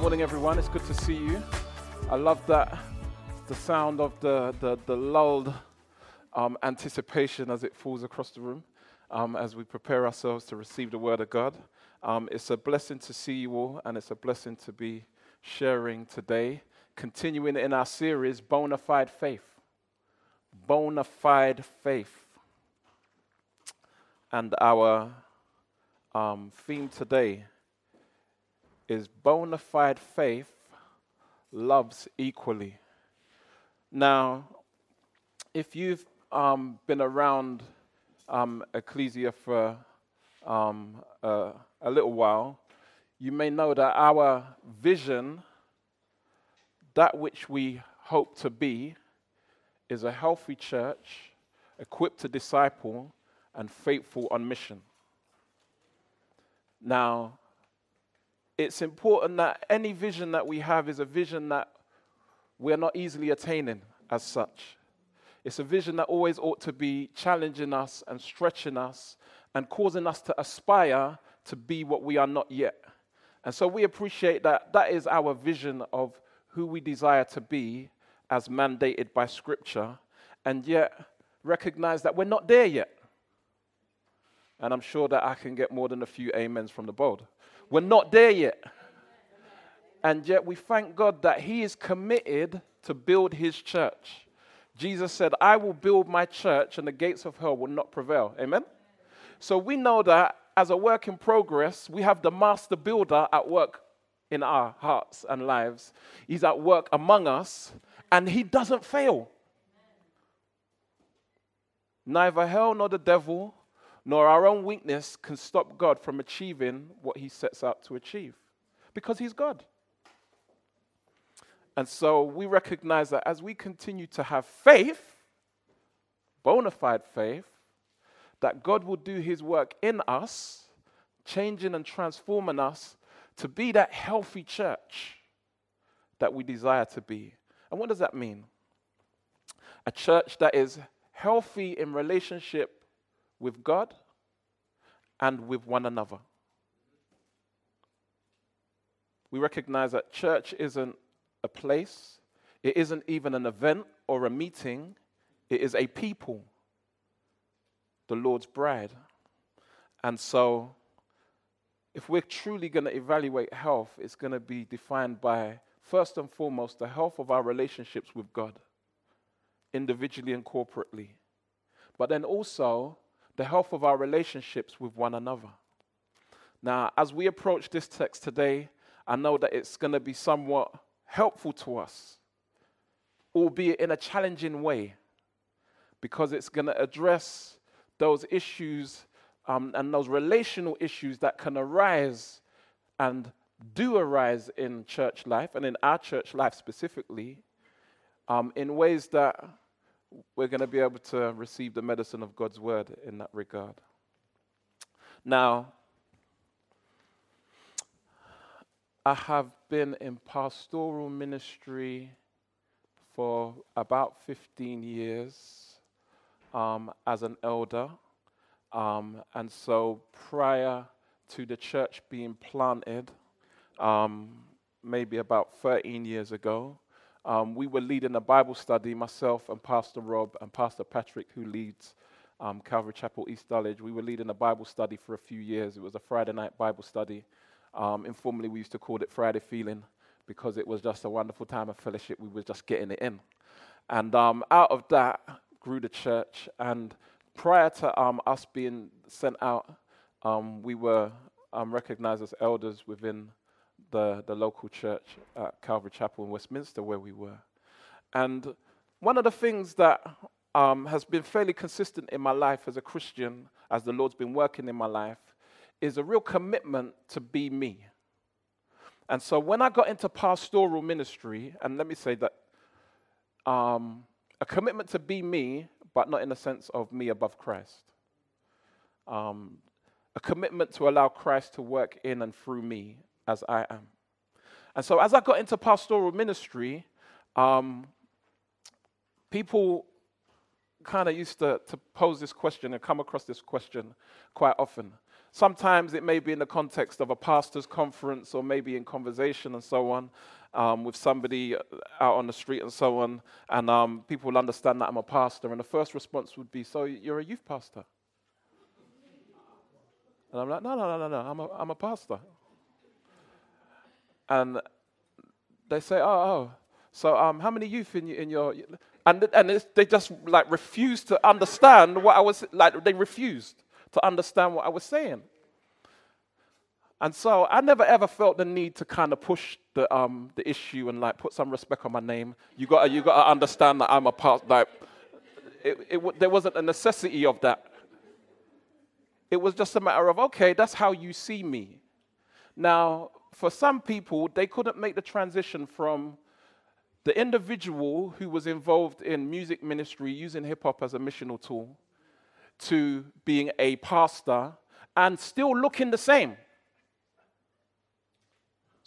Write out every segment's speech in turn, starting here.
morning, everyone. It's good to see you. I love that the sound of the, the, the lulled um, anticipation as it falls across the room um, as we prepare ourselves to receive the Word of God. Um, it's a blessing to see you all, and it's a blessing to be sharing today, continuing in our series, Bona Fide Faith. Bona Fide Faith. And our um, theme today is bona fide faith loves equally. Now, if you've um, been around um, Ecclesia for um, uh, a little while, you may know that our vision, that which we hope to be, is a healthy church equipped to disciple and faithful on mission. Now, it's important that any vision that we have is a vision that we're not easily attaining as such. It's a vision that always ought to be challenging us and stretching us and causing us to aspire to be what we are not yet. And so we appreciate that that is our vision of who we desire to be as mandated by Scripture, and yet recognize that we're not there yet. And I'm sure that I can get more than a few amens from the board. We're not there yet. And yet we thank God that He is committed to build His church. Jesus said, I will build my church and the gates of hell will not prevail. Amen? So we know that as a work in progress, we have the master builder at work in our hearts and lives. He's at work among us and He doesn't fail. Neither hell nor the devil nor our own weakness can stop God from achieving what he sets out to achieve because he's God. And so we recognize that as we continue to have faith, bona fide faith, that God will do his work in us, changing and transforming us to be that healthy church that we desire to be. And what does that mean? A church that is healthy in relationship with God and with one another. We recognize that church isn't a place, it isn't even an event or a meeting, it is a people, the Lord's bride. And so, if we're truly going to evaluate health, it's going to be defined by, first and foremost, the health of our relationships with God, individually and corporately. But then also, the health of our relationships with one another. Now, as we approach this text today, I know that it's going to be somewhat helpful to us, albeit in a challenging way, because it's going to address those issues um, and those relational issues that can arise and do arise in church life and in our church life specifically um, in ways that we're going to be able to receive the medicine of God's word in that regard. Now, I have been in pastoral ministry for about 15 years um, as an elder. Um, and so prior to the church being planted, um, maybe about 13 years ago, um, we were leading a Bible study, myself and Pastor Rob and Pastor Patrick, who leads um, Calvary Chapel East Dulwich. We were leading a Bible study for a few years. It was a Friday night Bible study. Um, informally, we used to call it Friday Feeling because it was just a wonderful time of fellowship. We were just getting it in. And um, out of that grew the church. And prior to um, us being sent out, um, we were recognized as elders within the, the local church at Calvary Chapel in Westminster, where we were. And one of the things that um, has been fairly consistent in my life as a Christian, as the Lord's been working in my life, is a real commitment to be me. And so when I got into pastoral ministry, and let me say that um, a commitment to be me, but not in the sense of me above Christ. Um, a commitment to allow Christ to work in and through me as I am. And so, as I got into pastoral ministry, um, people kind of used to, to pose this question and come across this question quite often. sometimes it may be in the context of a pastor's conference or maybe in conversation and so on um, with somebody out on the street and so on, and um, people will understand that I'm a pastor. And the first response would be, So you're a youth pastor? And I'm like, No, no, no, no, no, I'm a, I'm a pastor. And they say, Oh, oh. So um, how many youth in, in your. And, and they just like refused to understand what I was like, they refused to understand what I was saying. And so I never ever felt the need to kind of push the, um, the issue and like put some respect on my name. You got you got to understand that I'm a part. Like, it, it, there wasn't a necessity of that. It was just a matter of okay, that's how you see me. Now, for some people, they couldn't make the transition from the individual who was involved in music ministry using hip hop as a missional tool to being a pastor and still looking the same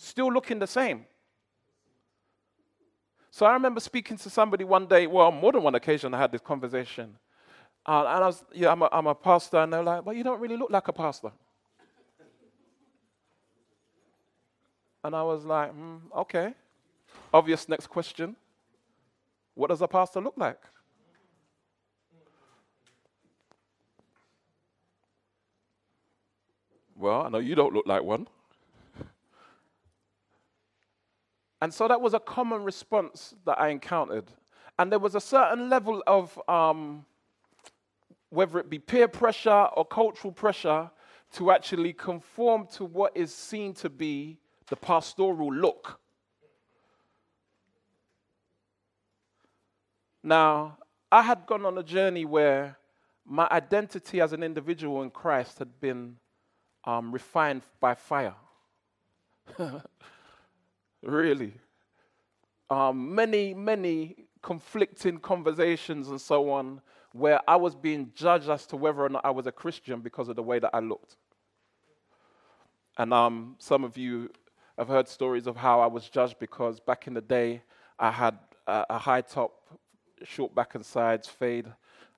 still looking the same. So I remember speaking to somebody one day, well, more than one occasion, I had this conversation. Uh, and I was, yeah, I'm a, I'm a pastor, and they're like, well, you don't really look like a pastor. And I was like, mm, okay. Obvious next question. What does a pastor look like? Well, I know you don't look like one. And so that was a common response that I encountered. And there was a certain level of, um, whether it be peer pressure or cultural pressure, to actually conform to what is seen to be the pastoral look. Now, I had gone on a journey where my identity as an individual in Christ had been um, refined by fire. really. Um, many, many conflicting conversations and so on, where I was being judged as to whether or not I was a Christian because of the way that I looked. And um, some of you have heard stories of how I was judged because back in the day I had a, a high top, short back and sides, fade,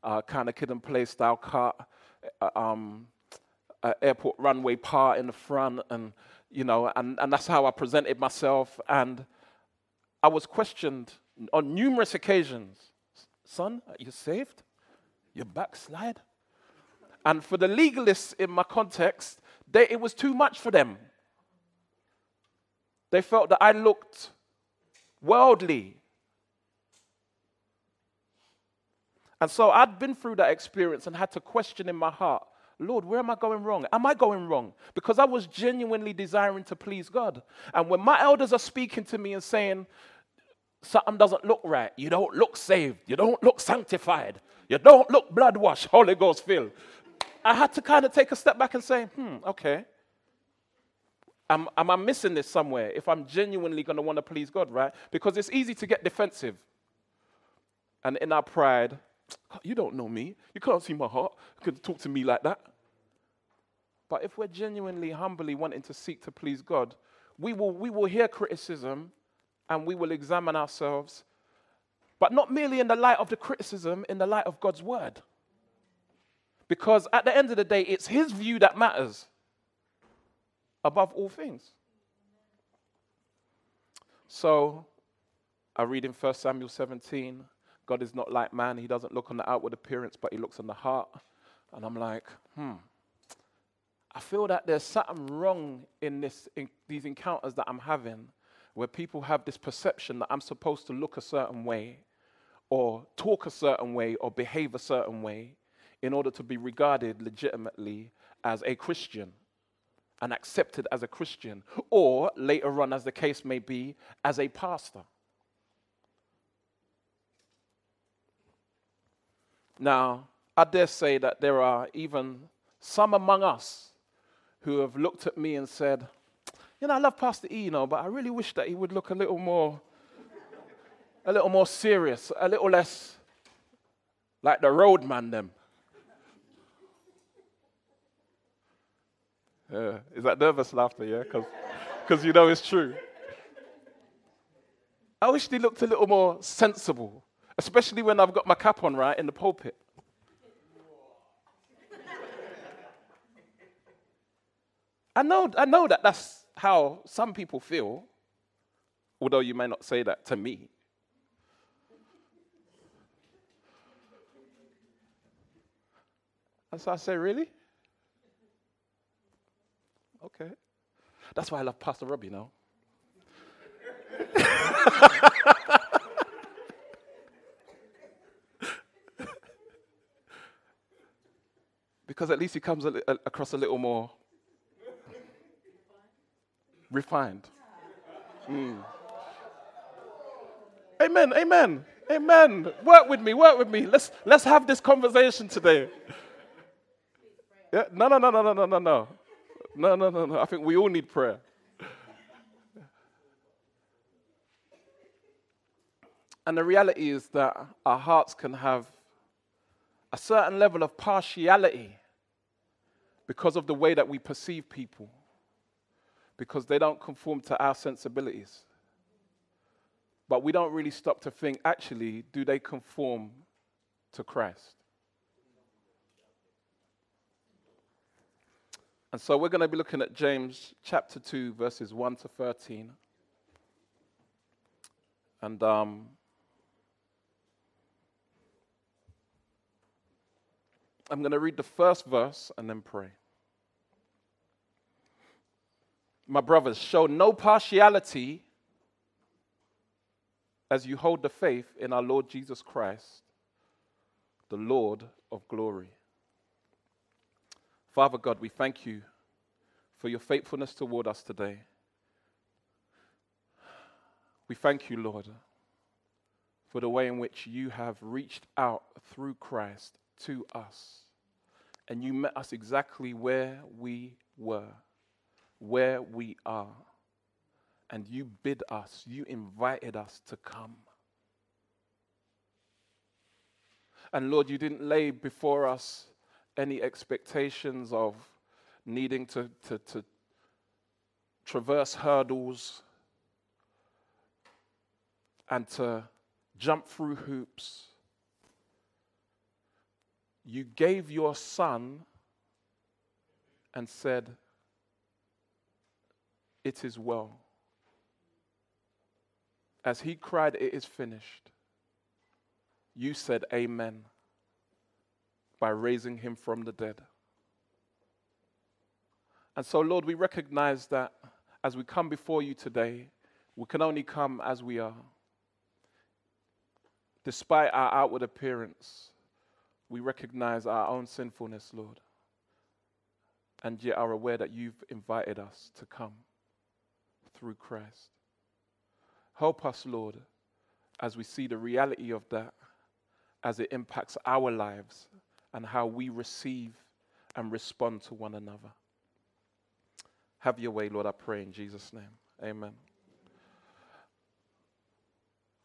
uh, kind of Kid 'n Play style cut, uh, um, uh, airport runway part in the front, and you know, and, and that's how I presented myself. And I was questioned on numerous occasions. Son, you saved? You backslide? And for the legalists in my context, they, it was too much for them. They felt that I looked worldly. And so I'd been through that experience and had to question in my heart Lord, where am I going wrong? Am I going wrong? Because I was genuinely desiring to please God. And when my elders are speaking to me and saying, something doesn't look right, you don't look saved, you don't look sanctified, you don't look blood washed, Holy Ghost filled, I had to kind of take a step back and say, hmm, okay. Am, am I missing this somewhere if I'm genuinely going to want to please God, right? Because it's easy to get defensive. And in our pride, you don't know me. You can't see my heart. You could talk to me like that. But if we're genuinely, humbly wanting to seek to please God, we will, we will hear criticism and we will examine ourselves, but not merely in the light of the criticism, in the light of God's word. Because at the end of the day, it's His view that matters above all things. So I read in 1 Samuel 17 God is not like man. He doesn't look on the outward appearance, but he looks on the heart. And I'm like, hmm. I feel that there's something wrong in, this, in these encounters that I'm having where people have this perception that I'm supposed to look a certain way or talk a certain way or behave a certain way in order to be regarded legitimately as a Christian and accepted as a Christian, or later on, as the case may be, as a pastor. Now, I dare say that there are even some among us who have looked at me and said, You know, I love Pastor E, you know, but I really wish that he would look a little more, a little more serious, a little less like the roadman, them. Yeah. Is that nervous laughter, yeah? Because you know it's true. I wish they looked a little more sensible especially when I've got my cap on, right, in the pulpit. I know, I know that that's how some people feel, although you may not say that to me. And so I say, Really? Okay. That's why I love Pastor Rob, you know. because at least he comes a a- across a little more refined. Mm. Amen, amen, amen. Work with me, work with me. Let's, let's have this conversation today. Yeah? No, no, no, no, no, no, no, no. No, no, no, no. I think we all need prayer. And the reality is that our hearts can have a certain level of partiality because of the way that we perceive people, because they don't conform to our sensibilities. But we don't really stop to think actually, do they conform to Christ? And so we're going to be looking at James chapter 2, verses 1 to 13. And um, I'm going to read the first verse and then pray. My brothers, show no partiality as you hold the faith in our Lord Jesus Christ, the Lord of glory. Father God, we thank you for your faithfulness toward us today. We thank you, Lord, for the way in which you have reached out through Christ to us. And you met us exactly where we were, where we are. And you bid us, you invited us to come. And Lord, you didn't lay before us any expectations of needing to, to, to traverse hurdles and to jump through hoops you gave your son and said, It is well. As he cried, It is finished, you said, Amen, by raising him from the dead. And so, Lord, we recognize that as we come before you today, we can only come as we are. Despite our outward appearance, we recognize our own sinfulness, Lord, and yet are aware that you've invited us to come through Christ. Help us, Lord, as we see the reality of that as it impacts our lives and how we receive and respond to one another. Have your way, Lord, I pray in Jesus' name. Amen.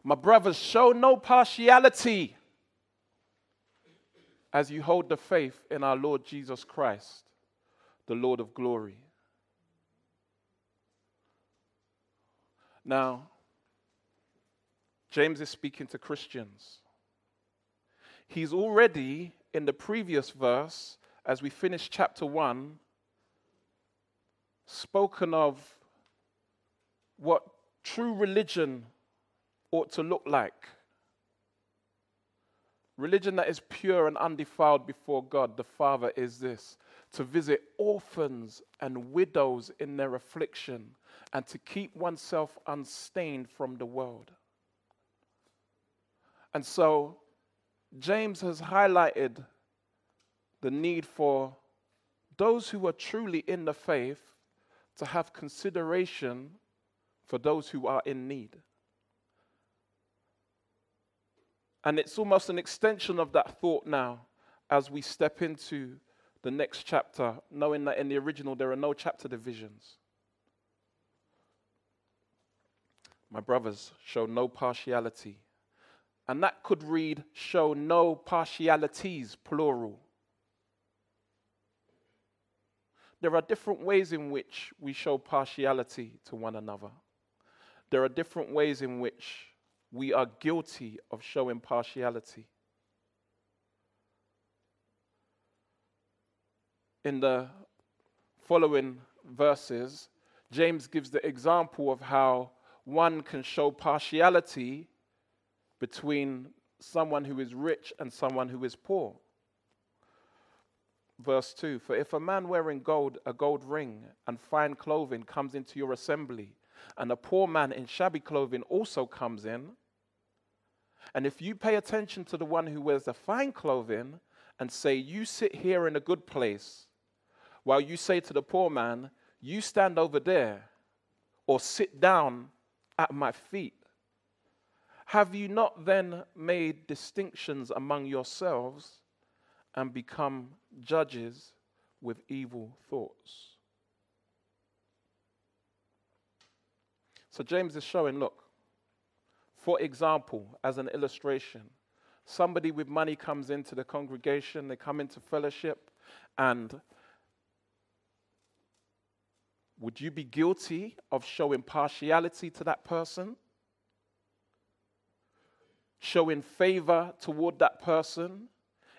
My brothers, show no partiality as you hold the faith in our Lord Jesus Christ, the Lord of glory. Now, James is speaking to Christians. He's already, in the previous verse, as we finish chapter 1, spoken of what true religion ought to look like. Religion that is pure and undefiled before God the Father is this to visit orphans and widows in their affliction and to keep oneself unstained from the world. And so, James has highlighted the need for those who are truly in the faith to have consideration for those who are in need. And it's almost an extension of that thought now as we step into the next chapter, knowing that in the original there are no chapter divisions. My brothers, show no partiality. And that could read, show no partialities, plural. There are different ways in which we show partiality to one another. There are different ways in which we are guilty of showing partiality. In the following verses, James gives the example of how one can show partiality between someone who is rich and someone who is poor. Verse 2 For if a man wearing gold, a gold ring, and fine clothing comes into your assembly, and a poor man in shabby clothing also comes in, and if you pay attention to the one who wears the fine clothing and say, You sit here in a good place, while you say to the poor man, You stand over there, or sit down at my feet, have you not then made distinctions among yourselves and become judges with evil thoughts? So James is showing look, for example, as an illustration, somebody with money comes into the congregation, they come into fellowship, and would you be guilty of showing partiality to that person? Showing favor toward that person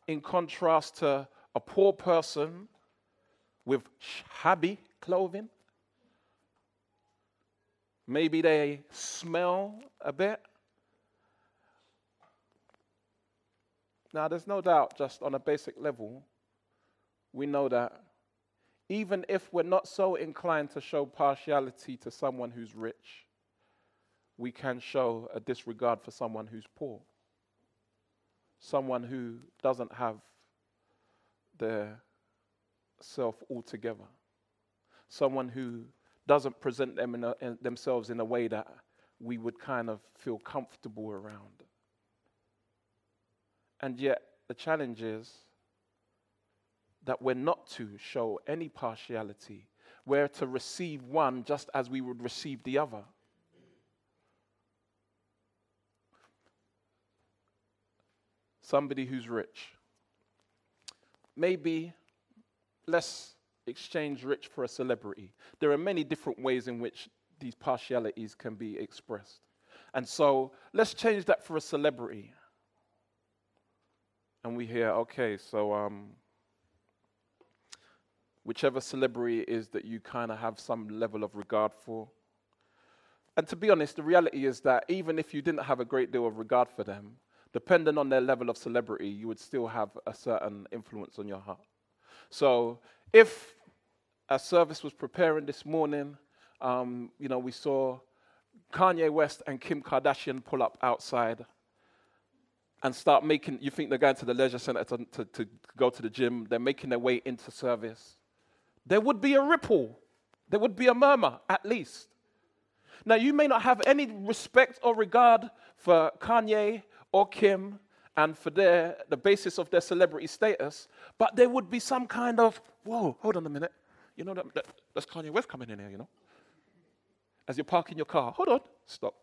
in contrast to a poor person with shabby clothing? Maybe they smell a bit. Now, there's no doubt, just on a basic level, we know that even if we're not so inclined to show partiality to someone who's rich, we can show a disregard for someone who's poor, someone who doesn't have their self altogether, someone who doesn't present them in a, in themselves in a way that we would kind of feel comfortable around. And yet, the challenge is that we're not to show any partiality. We're to receive one just as we would receive the other. Somebody who's rich. Maybe let's exchange rich for a celebrity. There are many different ways in which these partialities can be expressed. And so let's change that for a celebrity. And we hear, okay, so um, whichever celebrity is that you kind of have some level of regard for. And to be honest, the reality is that even if you didn't have a great deal of regard for them, depending on their level of celebrity, you would still have a certain influence on your heart. So if a service was preparing this morning, um, you know, we saw Kanye West and Kim Kardashian pull up outside and start making, you think they're going to the leisure center to, to, to go to the gym, they're making their way into service there would be a ripple, there would be a murmur at least. Now, you may not have any respect or regard for Kanye or Kim and for their, the basis of their celebrity status, but there would be some kind of, whoa, hold on a minute. You know, that, that, that's Kanye West coming in here, you know? As you're parking your car, hold on, stop.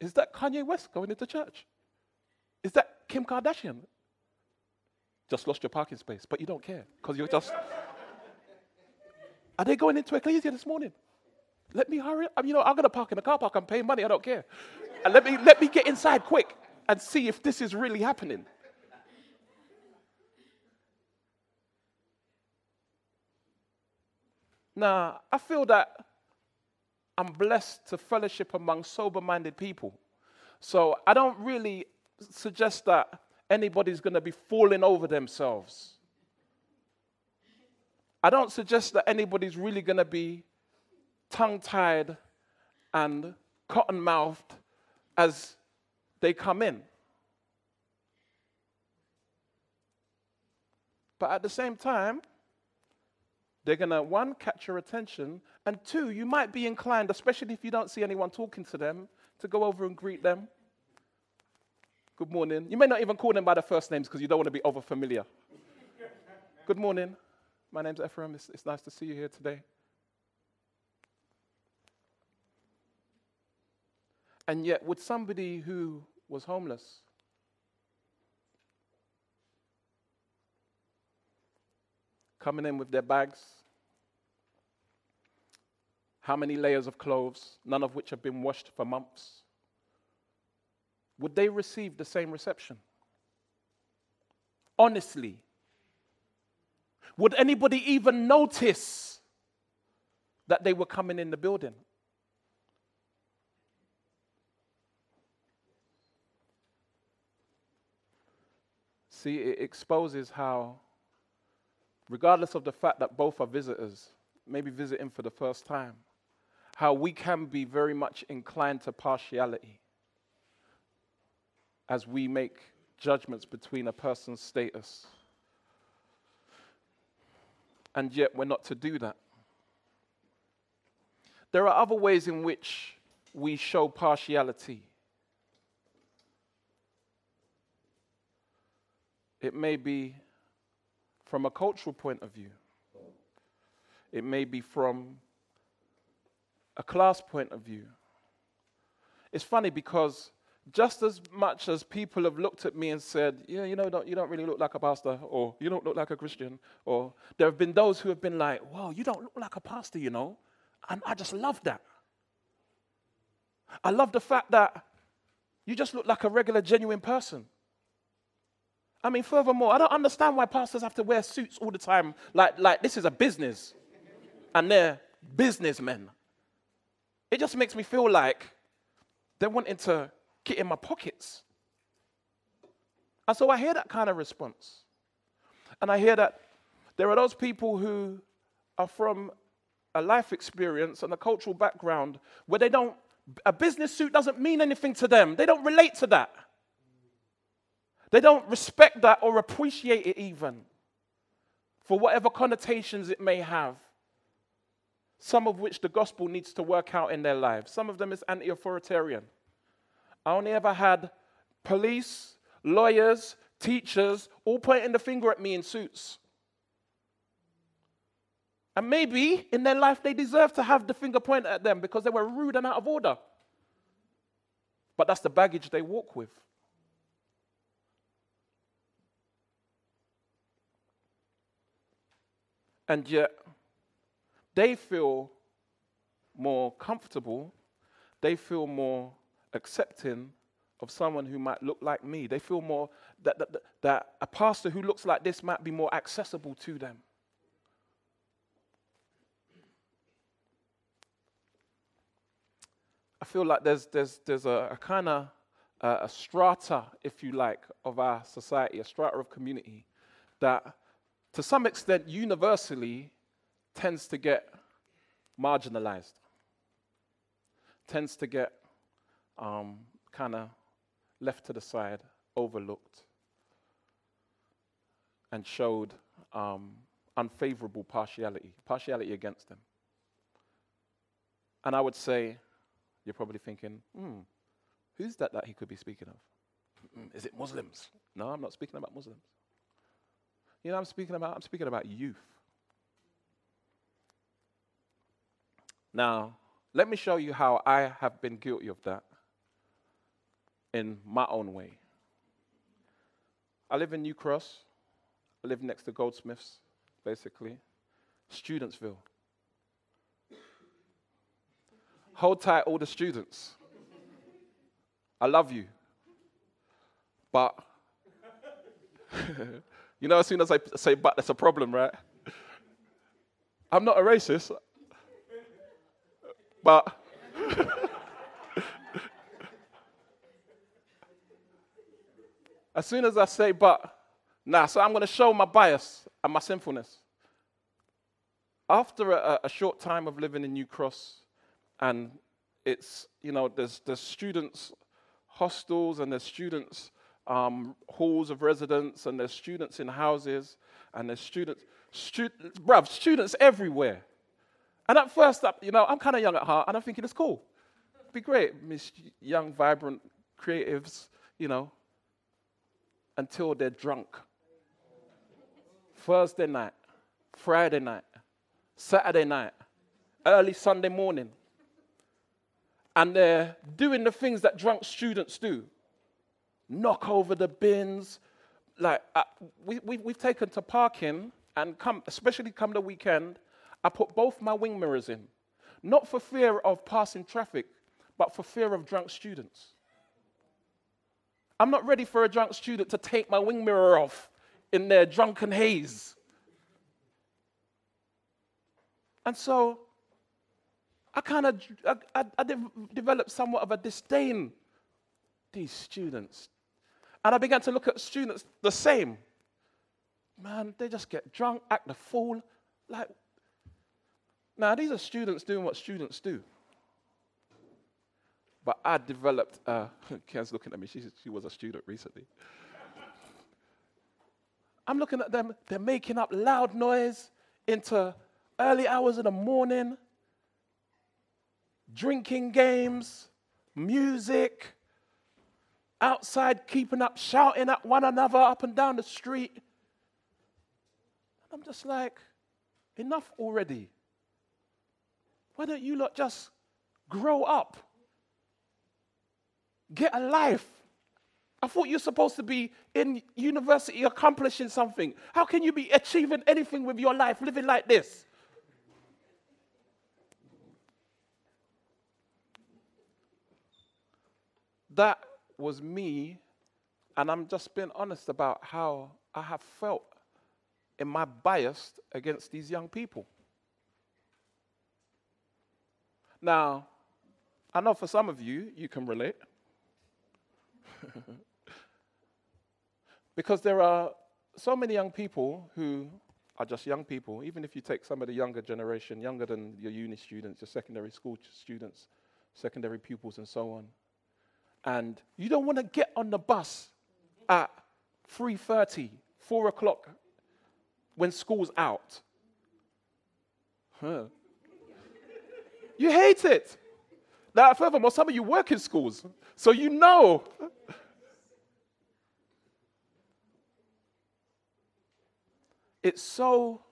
Is that Kanye West going into church? Is that Kim Kardashian? Just lost your parking space, but you don't care because you're just. Are they going into Ecclesia this morning? Let me hurry. I mean, you know, I'm going to park in the car park. I'm paying money. I don't care. And let me, let me get inside quick and see if this is really happening. Now, I feel that I'm blessed to fellowship among sober minded people. So I don't really suggest that anybody's going to be falling over themselves I don't suggest that anybody's really going to be tongue tied and cotton mouthed as they come in. But at the same time, they're going to, one, catch your attention, and two, you might be inclined, especially if you don't see anyone talking to them, to go over and greet them. Good morning. You may not even call them by their first names because you don't want to be over familiar. Good morning. My name's Ephraim. It's, it's nice to see you here today. And yet, would somebody who was homeless coming in with their bags, how many layers of clothes, none of which have been washed for months, would they receive the same reception? Honestly, would anybody even notice that they were coming in the building. See, it exposes how, regardless of the fact that both are visitors, maybe visiting for the first time, how we can be very much inclined to partiality as we make judgments between a person's status. And yet, we're not to do that. There are other ways in which we show partiality. It may be from a cultural point of view. It may be from a class point of view. It's funny because just as much as people have looked at me and said, Yeah, you know, don't, you don't really look like a pastor, or you don't look like a Christian, or there have been those who have been like, Whoa, you don't look like a pastor, you know. And I just love that. I love the fact that you just look like a regular, genuine person. I mean, furthermore, I don't understand why pastors have to wear suits all the time. Like, like this is a business, and they're businessmen. It just makes me feel like they're wanting to get in my pockets. And so I hear that kind of response. And I hear that there are those people who are from a life experience and a cultural background where they don't, a business suit doesn't mean anything to them. They don't relate to that. They don't respect that or appreciate it even for whatever connotations it may have. Some of which the gospel needs to work out in their lives. Some of them is anti authoritarian. I only ever had police, lawyers, teachers all pointing the finger at me in suits. And maybe in their life they deserve to have the finger pointed at them because they were rude and out of order. But that's the baggage they walk with. And yet, they feel more comfortable, they feel more accepting of someone who might look like me. They feel more that, that, that a pastor who looks like this might be more accessible to them. I feel like there's, there's, there's a, a kind of uh, a strata, if you like, of our society, a strata of community that to some extent universally tends to get marginalized, tends to get um, kind of left to the side, overlooked, and showed um, unfavorable partiality, partiality against them. And I would say, you're probably thinking, hmm, who's that that he could be speaking of? Hmm, is it Muslims? No, I'm not speaking about Muslims. You know, I'm speaking about I'm speaking about youth. Now, let me show you how I have been guilty of that in my own way. I live in New Cross. I live next to Goldsmiths, basically. Studentsville. Hold tight, all the students. I love you. But, you know, as soon as I say but, that's a problem, right? I'm not a racist. But, as soon as I say but, nah, so I'm going to show my bias and my sinfulness. After a, a short time of living in New Cross, and it's, you know, there's, there's students' hostels and there's students' um, halls of residence and there's students in houses and there's students, stu- bruv, students everywhere. And at first, you know, I'm kind of young at heart and I'm thinking it's cool. It'd be great, Miss Young, vibrant creatives, you know, until they're drunk. Thursday night, Friday night, Saturday night, early Sunday morning and they're doing the things that drunk students do knock over the bins. Like, uh, we, we, we've taken to parking, and come, especially come the weekend, I put both my wing mirrors in. Not for fear of passing traffic, but for fear of drunk students. I'm not ready for a drunk student to take my wing mirror off in their drunken haze. And so I kind of I, I, I de- developed somewhat of a disdain these students. And I began to look at students the same. Man, they just get drunk, act a fool. Like, now these are students doing what students do. But I developed, uh, Ken's looking at me, she, she was a student recently. I'm looking at them, they're making up loud noise into early hours in the morning, drinking games, music, outside keeping up, shouting at one another up and down the street. And I'm just like, enough already. Why don't you lot just grow up? Get a life. I thought you're supposed to be in university accomplishing something. How can you be achieving anything with your life living like this? That was me, and I'm just being honest about how I have felt in my bias against these young people. Now, I know for some of you, you can relate. because there are so many young people who are just young people, even if you take some of the younger generation, younger than your uni students, your secondary school students, secondary pupils, and so on. And you don't want to get on the bus at 3.30, 4 o'clock when school's out. Huh. You hate it. Now, furthermore, some of you work in schools, so you know. It's so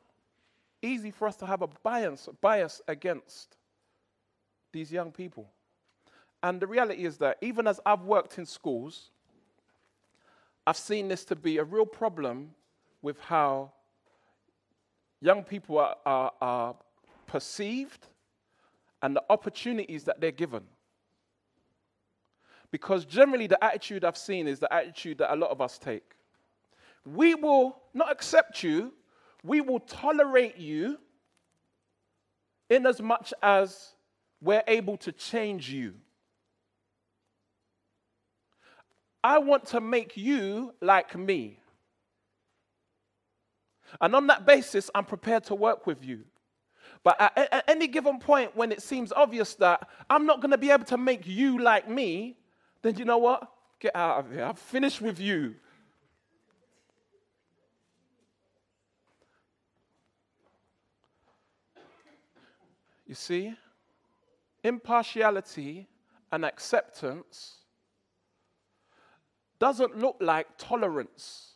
easy for us to have a bias, bias against these young people. And the reality is that even as I've worked in schools, I've seen this to be a real problem with how young people are, are, are perceived and the opportunities that they're given. Because generally, the attitude I've seen is the attitude that a lot of us take. We will not accept you, we will tolerate you in as much as we're able to change you. I want to make you like me. And on that basis, I'm prepared to work with you. But at, at, any given point when it seems obvious that I'm not going to be able to make you like me, then you know what? Get out of here. I've finished with you. You see, impartiality and acceptance doesn't look like tolerance.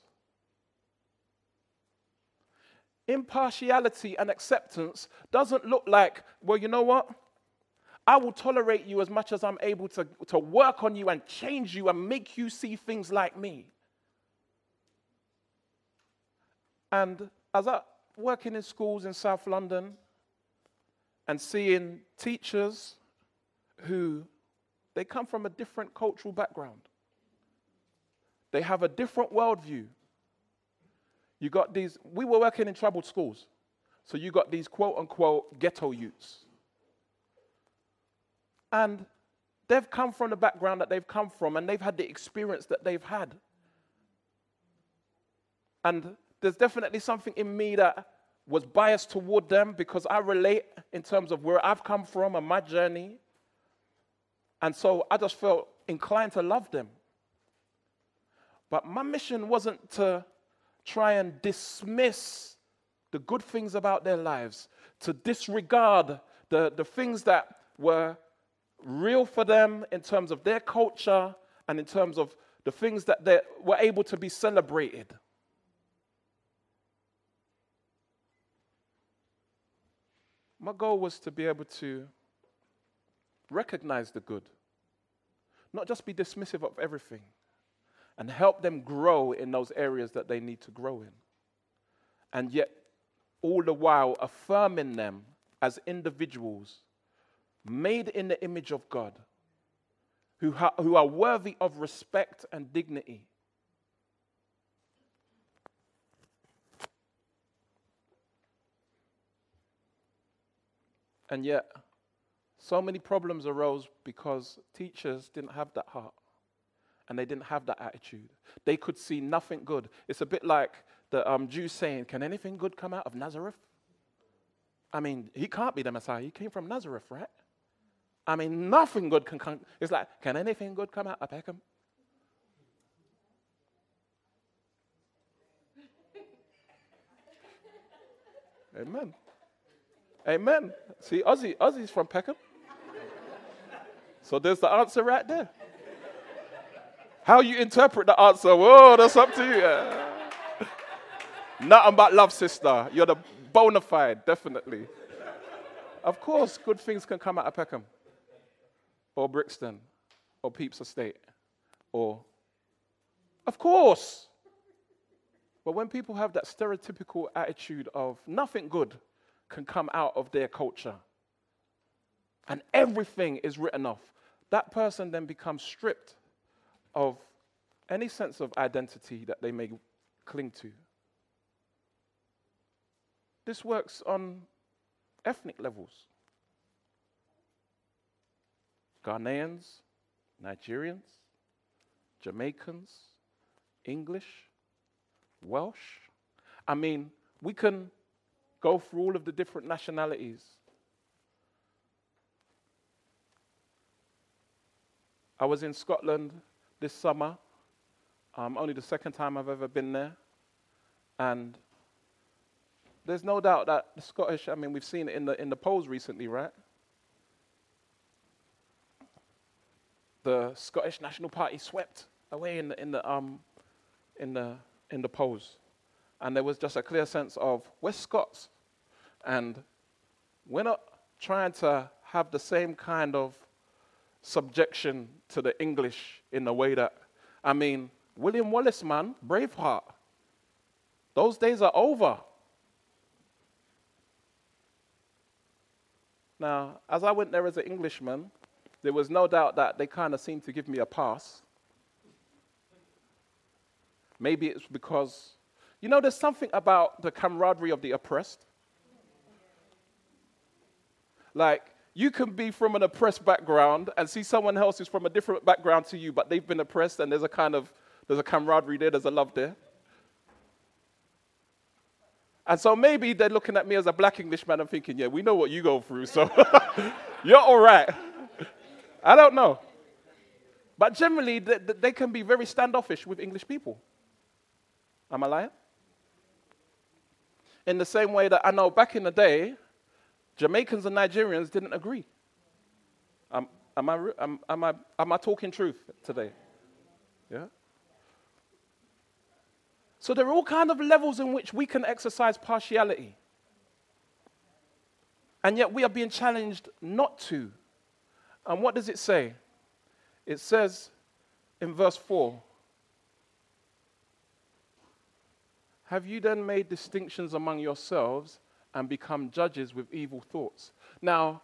Impartiality and acceptance doesn't look like, well, you know what? I will tolerate you as much as I'm able to, to work on you and change you and make you see things like me. And as I working in schools in South London and seeing teachers who they come from a different cultural background. They have a different worldview. You got these, we were working in troubled schools. So you got these quote unquote ghetto youths. And they've come from the background that they've come from and they've had the experience that they've had. And there's definitely something in me that was biased toward them because I relate in terms of where I've come from and my journey. And so I just felt inclined to love them. But my mission wasn't to try and dismiss the good things about their lives, to disregard the, the things that were real for them in terms of their culture and in terms of the things that they were able to be celebrated. My goal was to be able to recognize the good, not just be dismissive of everything and help them grow in those areas that they need to grow in. And yet, all the while, affirming them as individuals made in the image of God, who, ha- who are worthy of respect and dignity. And yet, So many problems arose because teachers didn't have that heart and they didn't have that attitude. They could see nothing good. It's a bit like the um, Jews saying, Can anything good come out of Nazareth? I mean, he can't be the Messiah. He came from Nazareth, right? I mean, nothing good can come. It's like, Can anything good come out of Peckham? Amen. Amen. See, Ozzy, Ozzy's from Peckham. So there's the answer right there. How you interpret the answer, whoa, that's up to you. Nothing but love, sister. You're the bona fide, definitely. Of course, good things can come out of Peckham, or Brixton, or Pepys Estate, or. Of course. But when people have that stereotypical attitude of nothing good can come out of their culture, and everything is written off, that person then becomes stripped of any sense of identity that they may cling to. This works on ethnic levels. Ghanaians, Nigerians, Jamaicans, English, Welsh. I mean, we can go through all of the different nationalities. I was in Scotland this summer, um, only the second time I've ever been there. And there's no doubt that the Scottish, I mean, we've seen it in the, in the polls recently, right? The Scottish National Party swept away in the, in the, um, in the, in the polls. And there was just a clear sense of, we're Scots. And we're not trying to have the same kind of subjection to the English in the way that, I mean, William Wallace, man, Braveheart. Those days are over. Now, as I went there as an Englishman, there was no doubt that they kind of seemed to give me a pass. Maybe it's because, you know, there's something about the camaraderie of the oppressed. Like, you can be from an oppressed background and see someone else who's from a different background to you, but they've been oppressed, and there's a kind of there's a camaraderie there, there's a love there. And so maybe they're looking at me as a black Englishman and thinking, yeah, we know what you go through, so you're all right. I don't know. But generally, they, they, can be very standoffish with English people. Am I lying? In the same way that I know back in the day, Jamaicans and Nigerians didn't agree. Um, am, I, am, am, I, am I talking truth today? Yeah? So there are all kind of levels in which we can exercise partiality. And yet we are being challenged not to. And what does it say? It says in verse 4 Have you then made distinctions among yourselves and become judges with evil thoughts. Now,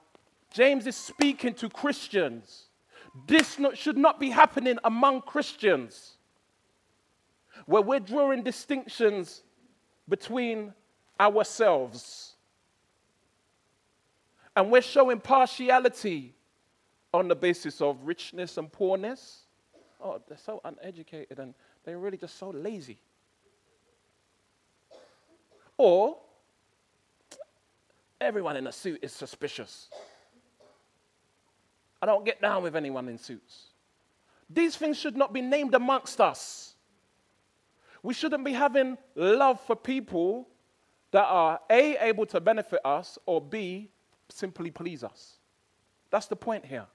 James is speaking to Christians. This not, should not be happening among Christians, where we're drawing distinctions between ourselves. And we're showing partiality on the basis of richness and poorness. Oh, they're so uneducated and they're really just so lazy. Or Everyone in a suit is suspicious. I don't get down with anyone in suits. These things should not be named amongst us. We shouldn't be having love for people that are A, able to benefit us, or B, simply please us. That's the point here.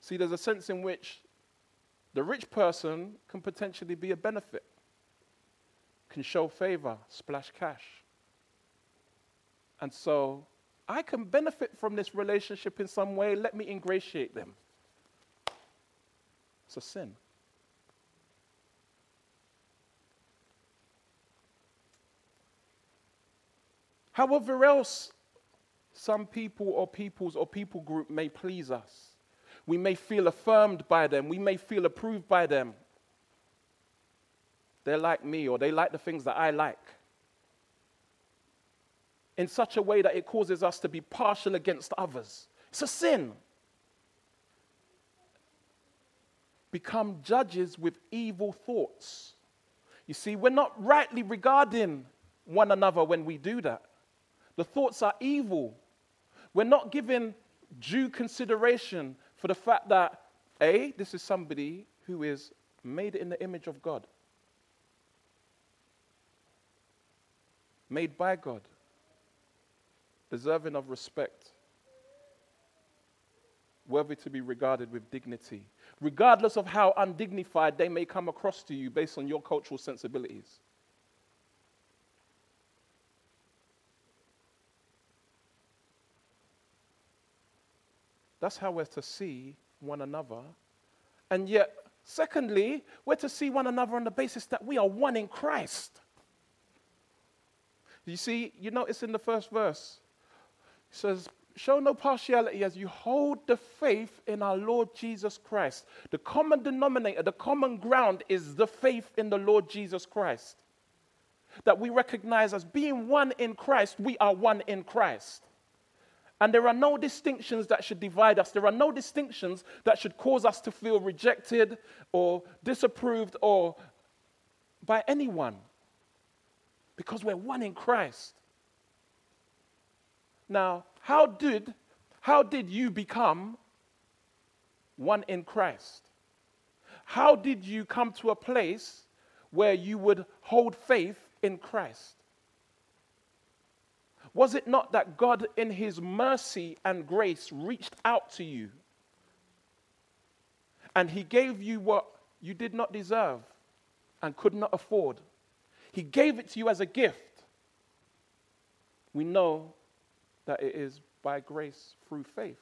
See, there's a sense in which the rich person can potentially be a benefit can show favor, splash cash. And so I can benefit from this relationship in some way. Let me ingratiate them. It's a sin. However, else some people or peoples or people group may please us. We may feel affirmed by them. We may feel approved by them. They're like me, or they like the things that I like. in such a way that it causes us to be partial against others. It's a sin. Become judges with evil thoughts. You see, we're not rightly regarding one another when we do that. The thoughts are evil. We're not giving due consideration for the fact that, A, this is somebody who is made in the image of God, made by God, deserving of respect, worthy to be regarded with dignity, regardless of how undignified they may come across to you based on your cultural sensibilities. That's how we're to see one another. And yet, secondly, we're to see one another on the basis that we are one in Christ. You see, you notice in the first verse, it says, Show no partiality as you hold the faith in our Lord Jesus Christ. The common denominator, the common ground is the faith in the Lord Jesus Christ. That we recognize as being one in Christ, we are one in Christ. And there are no distinctions that should divide us. There are no distinctions that should cause us to feel rejected or disapproved or by anyone. Because we're one in Christ. Now, how did, how did you become one in Christ? How did you come to a place where you would hold faith in Christ? Was it not that God, in His mercy and grace, reached out to you and He gave you what you did not deserve and could not afford? He gave it to you as a gift. We know that it is by grace through faith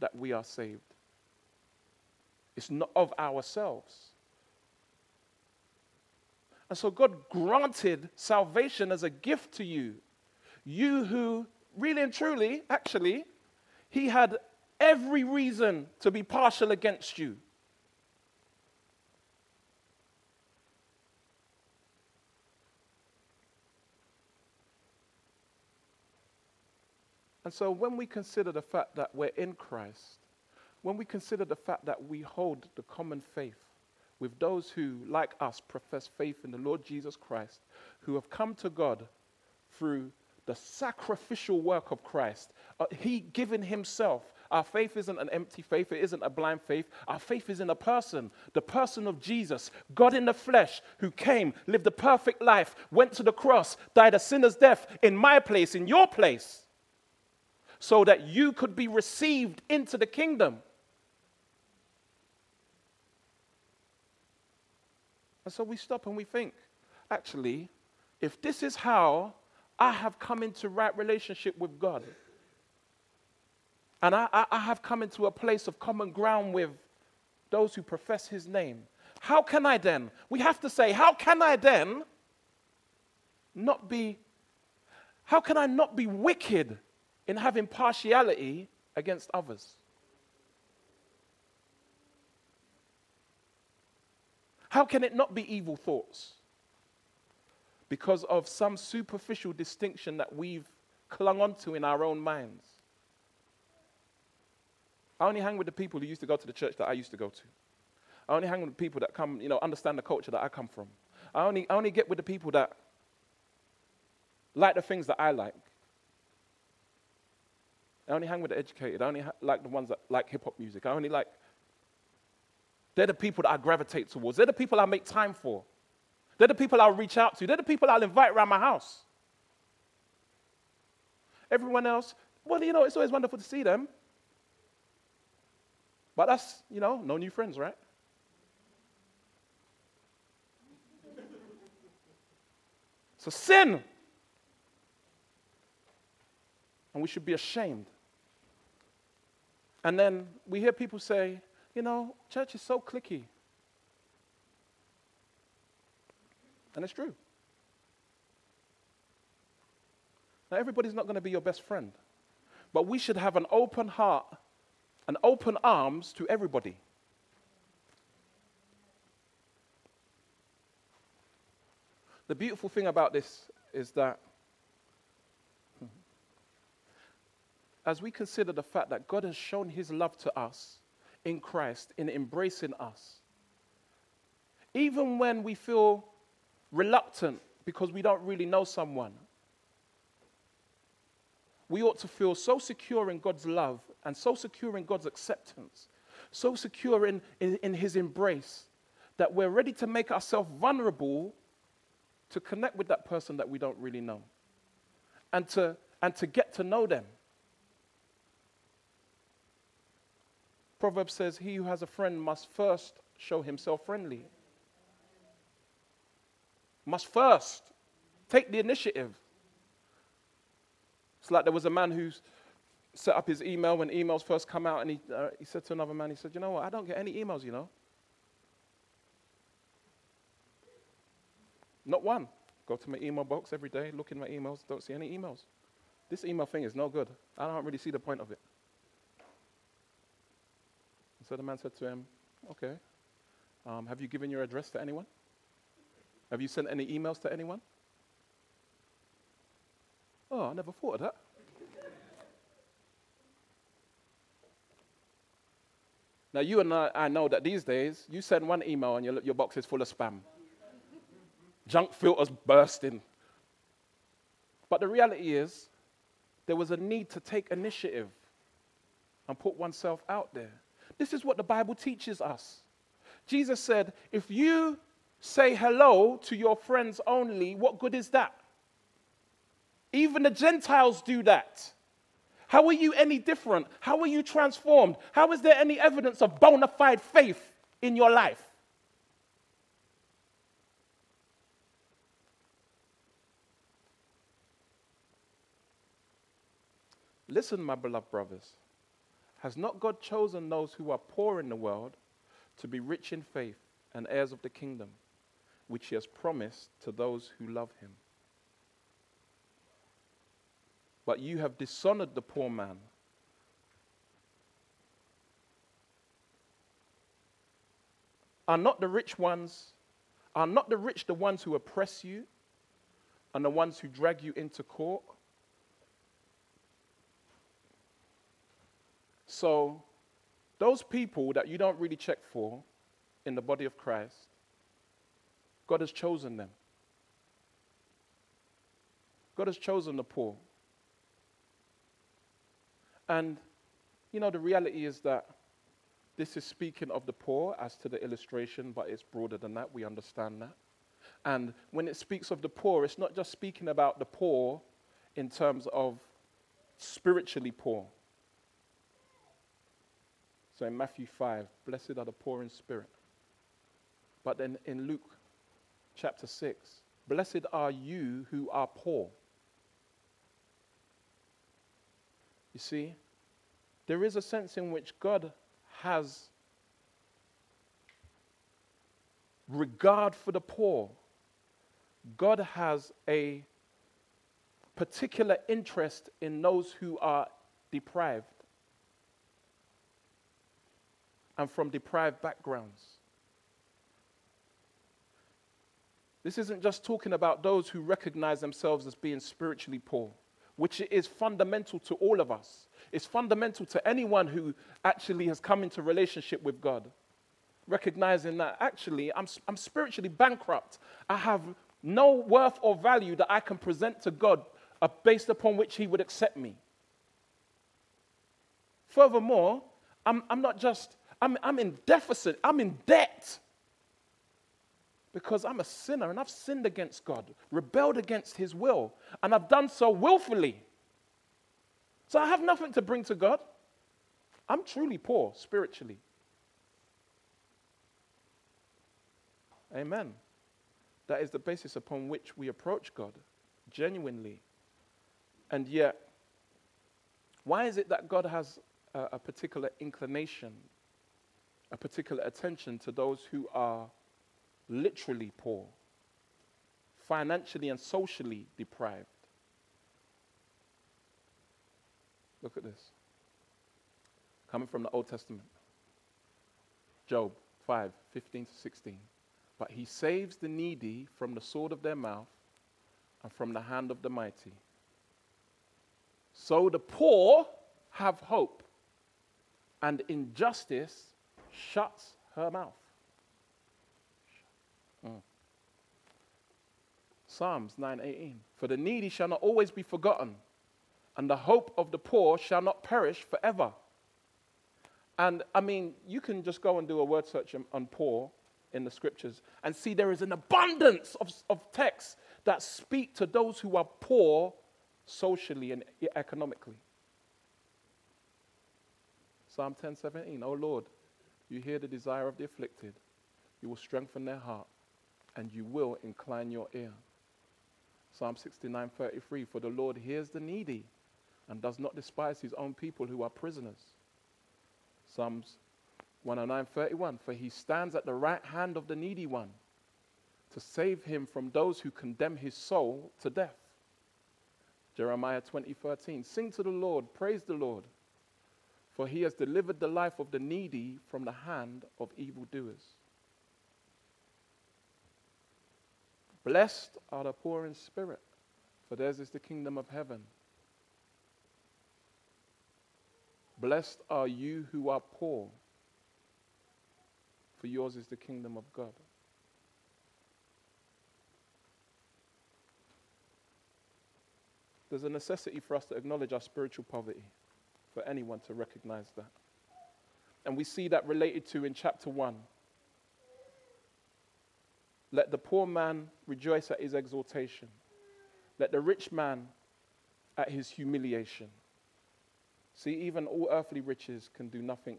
that we are saved. It's not of ourselves. And so God granted salvation as a gift to you you who, really and truly, actually, he had every reason to be partial against you. And so when we consider the fact that we're in Christ, when we consider the fact that we hold the common faith with those who, like us, profess faith in the Lord Jesus Christ, who have come to God through the sacrificial work of Christ. Uh, he given himself. Our faith isn't an empty faith, it isn't a blind faith. Our faith is in a person, the person of Jesus, God in the flesh, who came, lived a perfect life, went to the cross, died a sinner's death in my place, in your place, so that you could be received into the kingdom. And so we stop and we think, actually, if this is how I have come into right relationship with God. And I, I, I, have come into a place of common ground with those who profess his name. How can I then? We have to say, how can I then not be, how can I not be wicked in having partiality against others? How can it not be evil thoughts? because of some superficial distinction that we've clung onto in our own minds. I only hang with the people who used to go to the church that I used to go to. I only hang with people that come, you know, understand the culture that I come from. I only, I only get with the people that like the things that I like. I only hang with the educated. I only ha- like the ones that like hip hop music. I only like. They're the people that I gravitate towards. They're the people I make time for. They're the people I'll reach out to. They're the people I'll invite around my house. Everyone else, well, you know, it's always wonderful to see them. But that's, you know, no new friends, right? So sin. And we should be ashamed. And then we hear people say, you know, church is so cliquey. And it's true. Now, everybody's not going to be your best friend, but we should have an open heart and open arms to everybody. The beautiful thing about this is that as we consider the fact that God has shown his love to us in Christ, in embracing us, even when we feel reluctant because we don't really know someone, we ought to feel so secure in God's love and so secure in God's acceptance, so secure in, in, in His embrace, that we're ready to make ourselves vulnerable to connect with that person that we don't really know and to, and to get to know them. Proverbs says, He who has a friend must first show himself friendly. Must first take the initiative. It's like there was a man who set up his email when emails first come out, and he, uh, he said to another man, he said, You know what? I don't get any emails, you know. Not one. Go to my email box every day, look in my emails, don't see any emails. This email thing is no good. I don't really see the point of it. And so the man said to him, Okay, um, have you given your address to anyone? Have you sent any emails to anyone? Oh, I never thought of that. now, you and I, I know that these days, you send one email and your, your box is full of spam junk filters bursting. But the reality is, there was a need to take initiative and put oneself out there. This is what the Bible teaches us. Jesus said, If you say hello to your friends only, what good is that? Even the Gentiles do that. How are you any different? How are you transformed? How is there any evidence of bona fide faith in your life? Listen, my beloved brothers. Has not God chosen those who are poor in the world to be rich in faith and heirs of the kingdom, which he has promised to those who love him? But you have dishonored the poor man. Are not the rich ones, are not the rich the ones who oppress you and the ones who drag you into court? So, those people that you don't really check for in the body of Christ, God has chosen them. God has chosen the poor. And, you know, the reality is that this is speaking of the poor as to the illustration, but it's broader than that. We understand that. And when it speaks of the poor, it's not just speaking about the poor in terms of spiritually poor. So in Matthew 5, blessed are the poor in spirit. But then in Luke chapter 6, blessed are you who are poor. You see, there is a sense in which God has regard for the poor. God has a particular interest in those who are deprived and from deprived backgrounds. This isn't just talking about those who recognize themselves as being spiritually poor, which is fundamental to all of us. It's fundamental to anyone who actually has come into relationship with God. Recognizing that actually I'm, I'm spiritually bankrupt. I have no worth or value that I can present to God uh, based upon which He would accept me. Furthermore, I'm, I'm not just I'm, I'm in deficit, I'm in debt. Because I'm a sinner and I've sinned against God, rebelled against His will, and I've done so willfully. So I have nothing to bring to God. I'm truly poor spiritually. Amen. That is the basis upon which we approach God genuinely. And yet, why is it that God has a, a particular inclination a particular attention to those who are literally poor, financially and socially deprived. Look at this. Coming from the Old Testament Job 5 15 to 16. But he saves the needy from the sword of their mouth and from the hand of the mighty. So the poor have hope, and injustice shuts her mouth. Mm. Psalms 9:18 For the needy shall not always be forgotten, and the hope of the poor shall not perish forever. And I mean, you can just go and do a word search on, poor in the scriptures and see there is an abundance of, of texts that speak to those who are poor socially and economically. Psalm 10 17, Oh Lord, you hear the desire of the afflicted, you will strengthen their heart, and you will incline your ear. Psalm 69 33, For the Lord hears the needy and does not despise his own people who are prisoners. Psalms 109 31, For he stands at the right hand of the needy one to save him from those who condemn his soul to death. Jeremiah 20, 13. Sing to the Lord, praise the Lord, for he has delivered the life of the needy from the hand of evildoers. Blessed are the poor in spirit, for theirs is the kingdom of heaven. Blessed are you who are poor, for yours is the kingdom of God. There's a necessity for us to acknowledge our spiritual poverty, for anyone to recognize that. And we see that related to in chapter 1. Let the poor man rejoice at his exaltation. Let the rich man at his humiliation. See, even all earthly riches can do nothing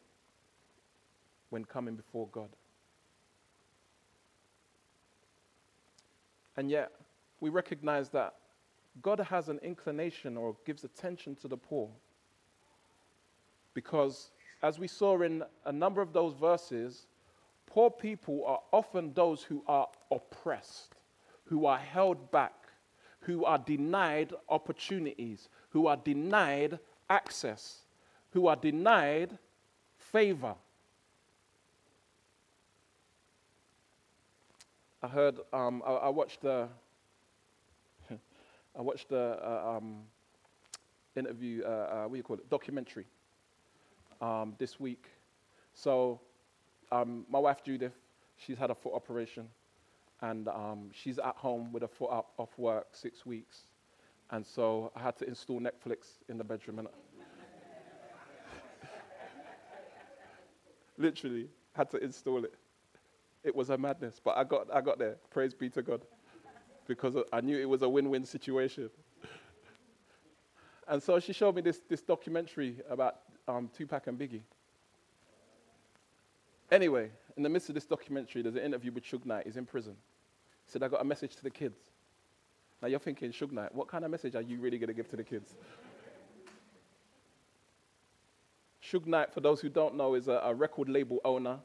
when coming before God. And yet, we recognize that God has an inclination or gives attention to the poor. Because, as we saw in a number of those verses, poor people are often those who are oppressed, who are held back, who are denied opportunities, who are denied access, who are denied favor. I heard, um, I, I watched the I watched the uh, um, interview, uh, uh, what do you call it, documentary um, this week. So, um, my wife Judith, she's had a foot operation, and um, she's at home with a foot up off work six weeks. And so I had to install Netflix in the bedroom. And Literally, had to install it. It was a madness, but I got, I got there. Praise be to God because I knew it was a win win situation. and so she showed me this, this documentary about um, Tupac and Biggie. Anyway, in the midst of this documentary, there's an interview with Suge Knight. He's in prison. He said, I got a message to the kids. Now you're thinking, Suge Knight, what kind of message are you really going to give to the kids? Suge Knight, for those who don't know, is a, a record label owner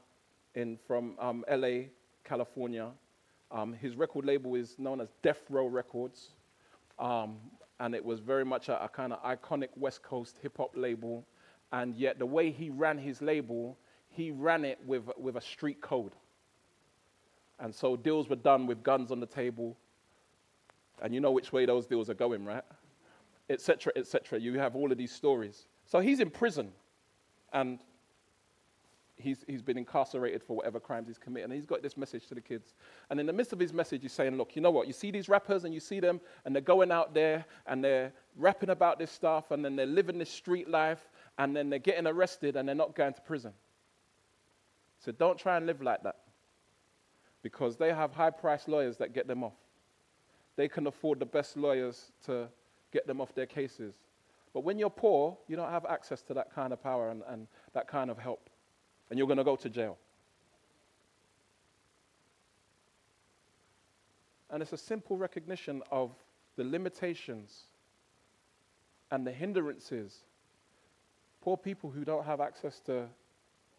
in, from um, LA, California. Um, his record label is known as Death Row Records, um, and it was very much a, a kind of iconic West Coast hip hop label. And yet, the way he ran his label, he ran it with, with a street code. And so deals were done with guns on the table, and you know which way those deals are going, right? Etc. Etc. You have all of these stories. So he's in prison, and he's, he's been incarcerated for whatever crimes he's committed. And he's got this message to the kids. And in the midst of his message, he's saying, Look, you know what? You see these rappers and you see them, and they're going out there and they're rapping about this stuff, and then they're living this street life, and then they're getting arrested and they're not going to prison. So don't try and live like that. Because they have high priced lawyers that get them off. They can afford the best lawyers to get them off their cases. But when you're poor, you don't have access to that kind of power and, and that kind of help and you're going to go to jail. And it's a simple recognition of the limitations and the hindrances. Poor people who don't have access to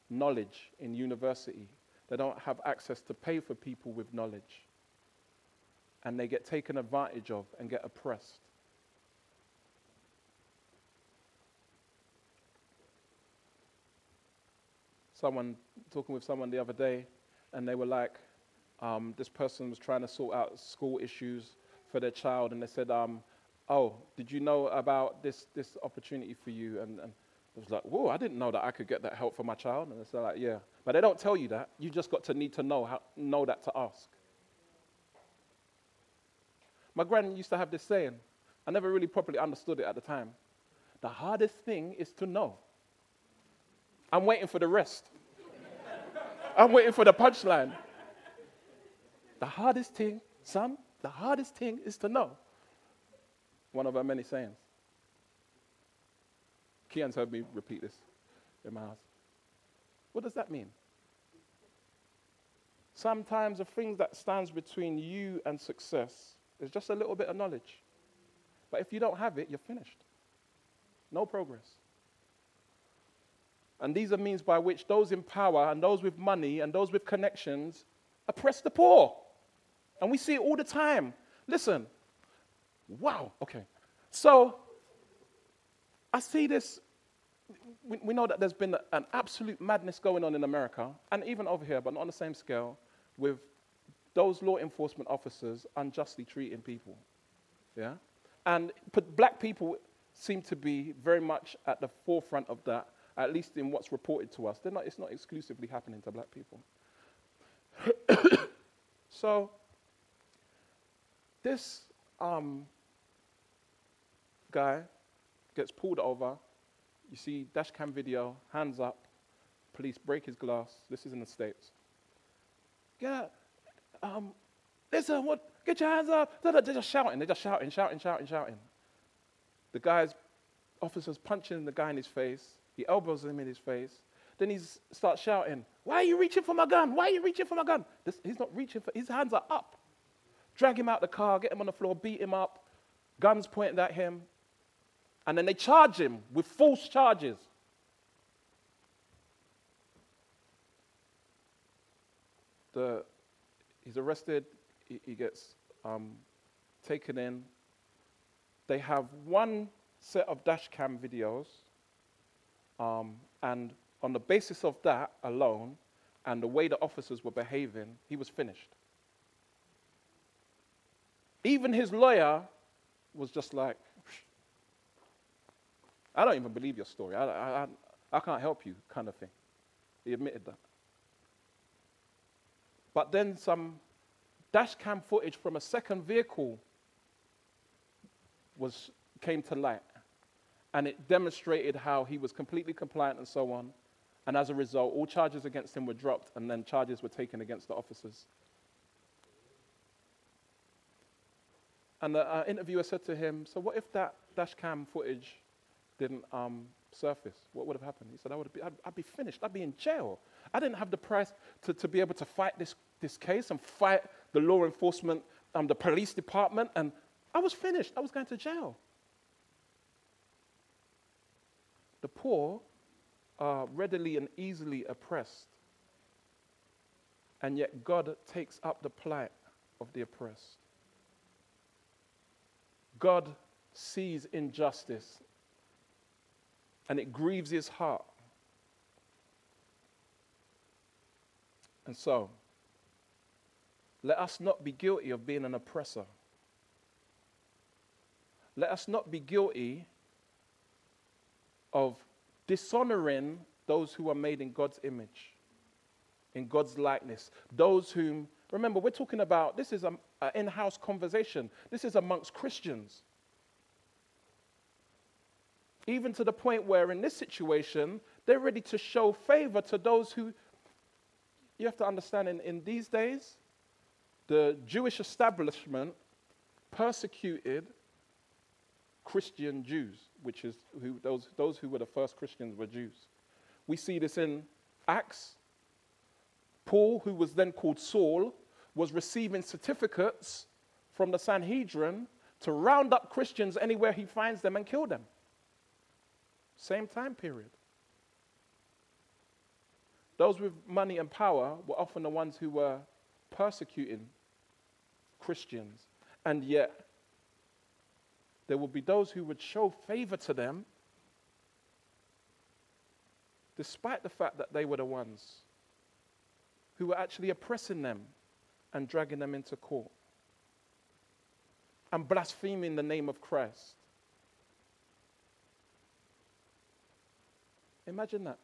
knowledge in university, they don't have access to pay for people with knowledge. And they get taken advantage of and get oppressed. someone talking with someone the other day, and they were like, um, this person was trying to sort out school issues for their child, and they said, um, "Oh, did you know about this this opportunity for you?" And, and I was like, whoa, I didn't know that I could get that help for my child. And they're like, yeah. But they don't tell you that. You just got to need to know, how, know that to ask. My grand used to have this saying. I never really properly understood it at the time. The hardest thing is to know. I'm waiting for the rest. I'm waiting for the punchline. The hardest thing, son, the hardest thing is to know. One of our many sayings. Kian's heard me repeat this in my house. What does that mean? Sometimes the thing that stands between you and success is just a little bit of knowledge. But if you don't have it, you're finished. No progress. And these are means by which those in power and those with money and those with connections oppress the poor. And we see it all the time. Listen, wow, okay. So I see this. We, we know that there's been an absolute madness going on in America, and even over here, but not on the same scale, with those law enforcement officers unjustly treating people. Yeah? And black people seem to be very much at the forefront of that, at least in what's reported to us. Not, it's not exclusively happening to black people. so, this um, guy gets pulled over. You see dash cam video, hands up. Police break his glass. This is in the States. Yeah, um, listen, what? Get your hands up. They're just shouting. They're just shouting, shouting, shouting, shouting. The guy's officer's punching the guy in his face. He elbows him in his face. Then he starts shouting, Why are you reaching for my gun? Why are you reaching for my gun? This, he's not reaching for, his hands are up. Drag him out the car, get him on the floor, beat him up, guns pointed at him. And then they charge him with false charges. The, he's arrested, he, he gets um, taken in. They have one set of dash cam videos, um, and on the basis of that alone, and the way the officers were behaving, he was finished. Even his lawyer was just like, I don't even believe your story. I, I, I, I can't help you, kind of thing. He admitted that. But then some dash cam footage from a second vehicle was, came to light. And it demonstrated how he was completely compliant and so on. And as a result, all charges against him were dropped, and then charges were taken against the officers. And the uh, interviewer said to him, So, what if that dash cam footage didn't um, surface? What would have happened? He said, I would be, I'd, I'd, be finished. I'd be in jail. I didn't have the price to, to be able to fight this, this case and fight the law enforcement, um, the police department, and I was finished. I was going to jail. The poor are readily and easily oppressed, and yet God takes up the plight of the oppressed. God sees injustice, and it grieves his heart. And so, let us not be guilty of being an oppressor. Let us not be guilty of dishonoring those who are made in God's image, in God's likeness. Those whom, remember, we're talking about this is an in house conversation, this is amongst Christians. Even to the point where, in this situation, they're ready to show favor to those who, you have to understand, in, in these days, the Jewish establishment persecuted Christian Jews, which is who, those, those who were the first Christians were Jews. We see this in Acts. Paul, who was then called Saul, was receiving certificates from the Sanhedrin to round up Christians anywhere he finds them and kill them. Same time period. Those with money and power were often the ones who were persecuting Christians. And yet, there will be those who would show favor to them despite the fact that they were the ones who were actually oppressing them and dragging them into court and blaspheming the name of Christ. Imagine that.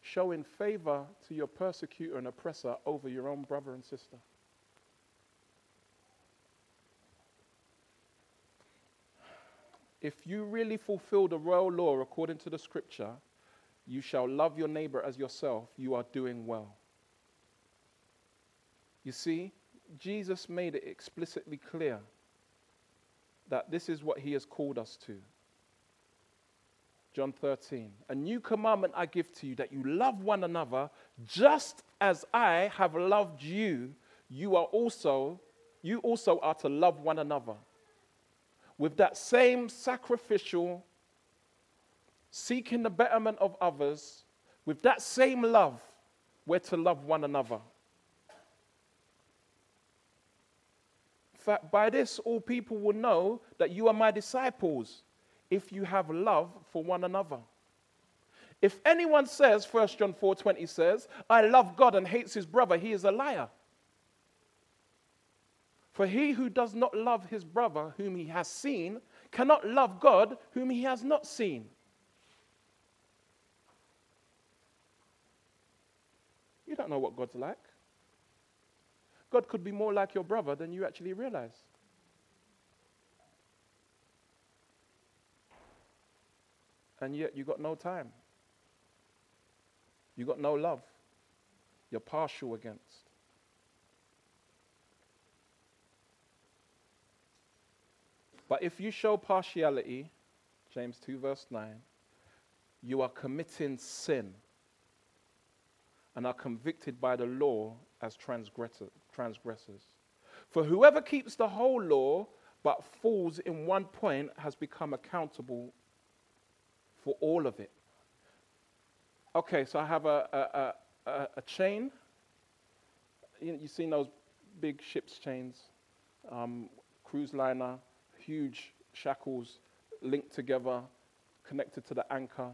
Showing favor to your persecutor and oppressor over your own brother and sister. If you really fulfill the royal law according to the scripture, you shall love your neighbor as yourself, you are doing well. You see, Jesus made it explicitly clear that this is what he has called us to. John 13, a new commandment I give to you that you love one another just as I have loved you, you are also you also are to love one another. With that same sacrificial seeking the betterment of others, with that same love, we're to love one another. fact, by this all people will know that you are my disciples if you have love for one another. If anyone says, 1 John 4:20 says, I love God and hates his brother, he is a liar. For he who does not love his brother whom he has seen cannot love God whom he has not seen. You don't know what God's like. God could be more like your brother than you actually realize. And yet you got no time. You got no love. You're partial against. But if you show partiality, James 2, verse 9, you are committing sin and are convicted by the law as transgressors transgressors. For whoever keeps the whole law but falls in one point has become accountable for all of it. Okay, so I have a, a, a, a chain. You, you've seen those big ship's chains, um, cruise liner, huge shackles linked together, connected to the anchor.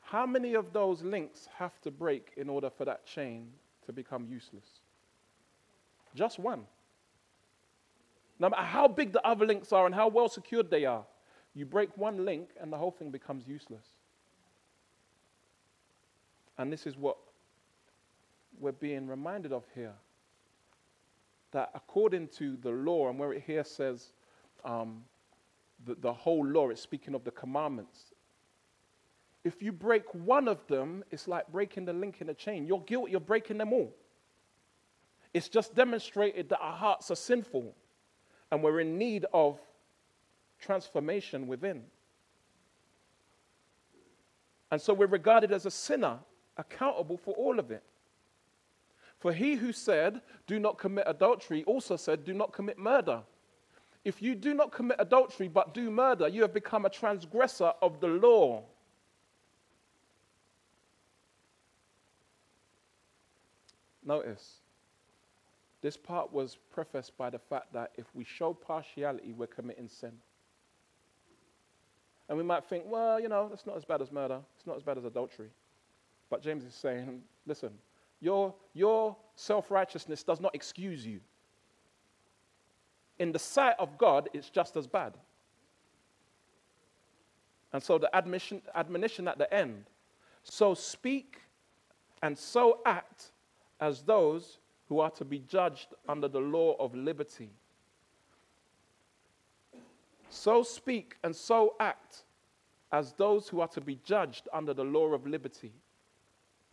How many of those links have to break in order for that chain to become useless. Just one. No matter how big the other links are and how well secured they are, you break one link and the whole thing becomes useless. And this is what we're being reminded of here. That according to the law, and where it here says um, the, the whole law, it's speaking of the commandments. If you break one of them, it's like breaking the link in a chain. You're guilty of breaking them all. It's just demonstrated that our hearts are sinful and we're in need of transformation within. And so we're regarded as a sinner, accountable for all of it. For he who said, Do not commit adultery, also said, Do not commit murder. If you do not commit adultery but do murder, you have become a transgressor of the law. Notice, this part was prefaced by the fact that if we show partiality, we're committing sin. And we might think, well, you know, that's not as bad as murder, it's not as bad as adultery. But James is saying, listen, your, your self righteousness does not excuse you. In the sight of God, it's just as bad. And so the admission, admonition at the end so speak and so act as those who are to be judged under the law of liberty. So speak and so act as those who are to be judged under the law of liberty.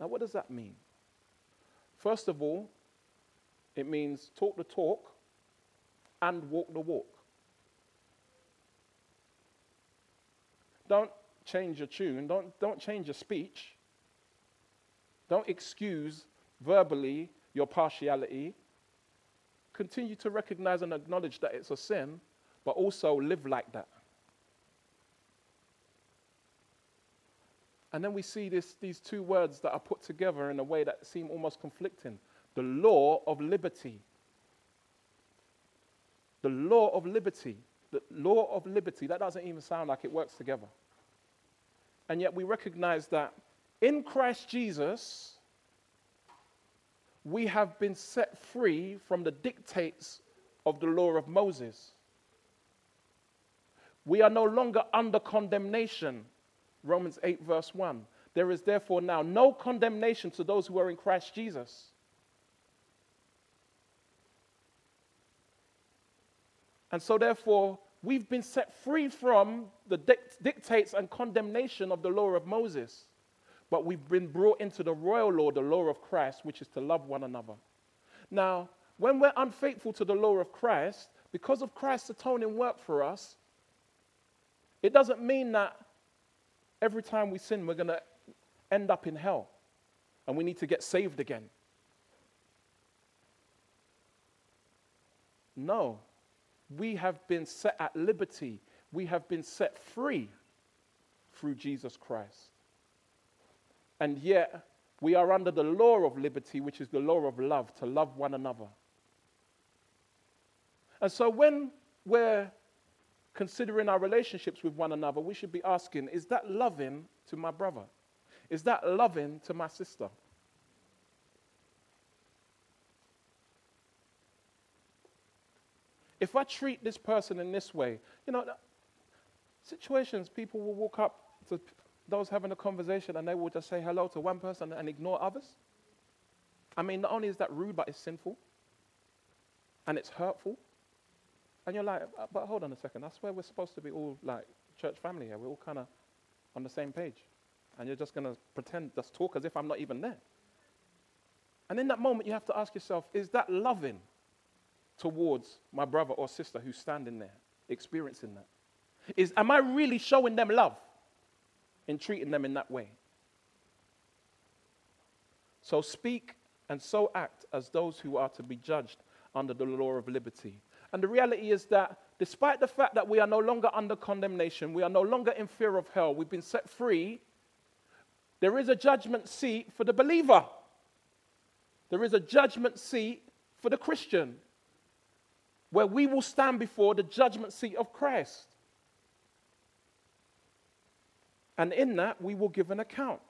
Now, what does that mean? First of all, it means talk the talk and walk the walk. Don't change your tune, don't, don't change your speech, don't excuse verbally your partiality. Continue to recognize and acknowledge that it's a sin, but also live like that. And then we see this, these two words that are put together in a way that seem almost conflicting the law of liberty. The law of liberty. The law of liberty. That doesn't even sound like it works together. And yet we recognize that in Christ Jesus, we have been set free from the dictates of the law of Moses. We are no longer under condemnation Romans 8, verse 1. There is therefore now no condemnation to those who are in Christ Jesus. And so, therefore, we've been set free from the dictates and condemnation of the law of Moses. But we've been brought into the royal law, the law of Christ, which is to love one another. Now, when we're unfaithful to the law of Christ, because of Christ's atoning work for us, it doesn't mean that every time we sin, we're going to end up in hell and we need to get saved again. No, we have been set at liberty, we have been set free through Jesus Christ. And yet, we are under the law of liberty, which is the law of love, to love one another. And so, when we're considering our relationships with one another, we should be asking is that loving to my brother? Is that loving to my sister? If I treat this person in this way, you know, situations people will walk up to those having a conversation and they will just say hello to one person and ignore others. I mean, not only is that rude, but it's sinful and it's hurtful. And you're like, uh, but hold on a second. That's where we're supposed to be all like church family here. We're all kind of on the same page. And you're just going to pretend, just talk as if I'm not even there. And in that moment, you have to ask yourself, is that loving towards my brother or sister who's standing there, experiencing that? Is, am I really showing them love in treating them in that way? So speak and so act as those who are to be judged under the law of liberty. And the reality is that despite the fact that we are no longer under condemnation, we are no longer in fear of hell, we've been set free, there is a judgment seat for the believer. There is a judgment seat for the Christian where we will stand before the judgment seat of Christ. And in that, we will give an account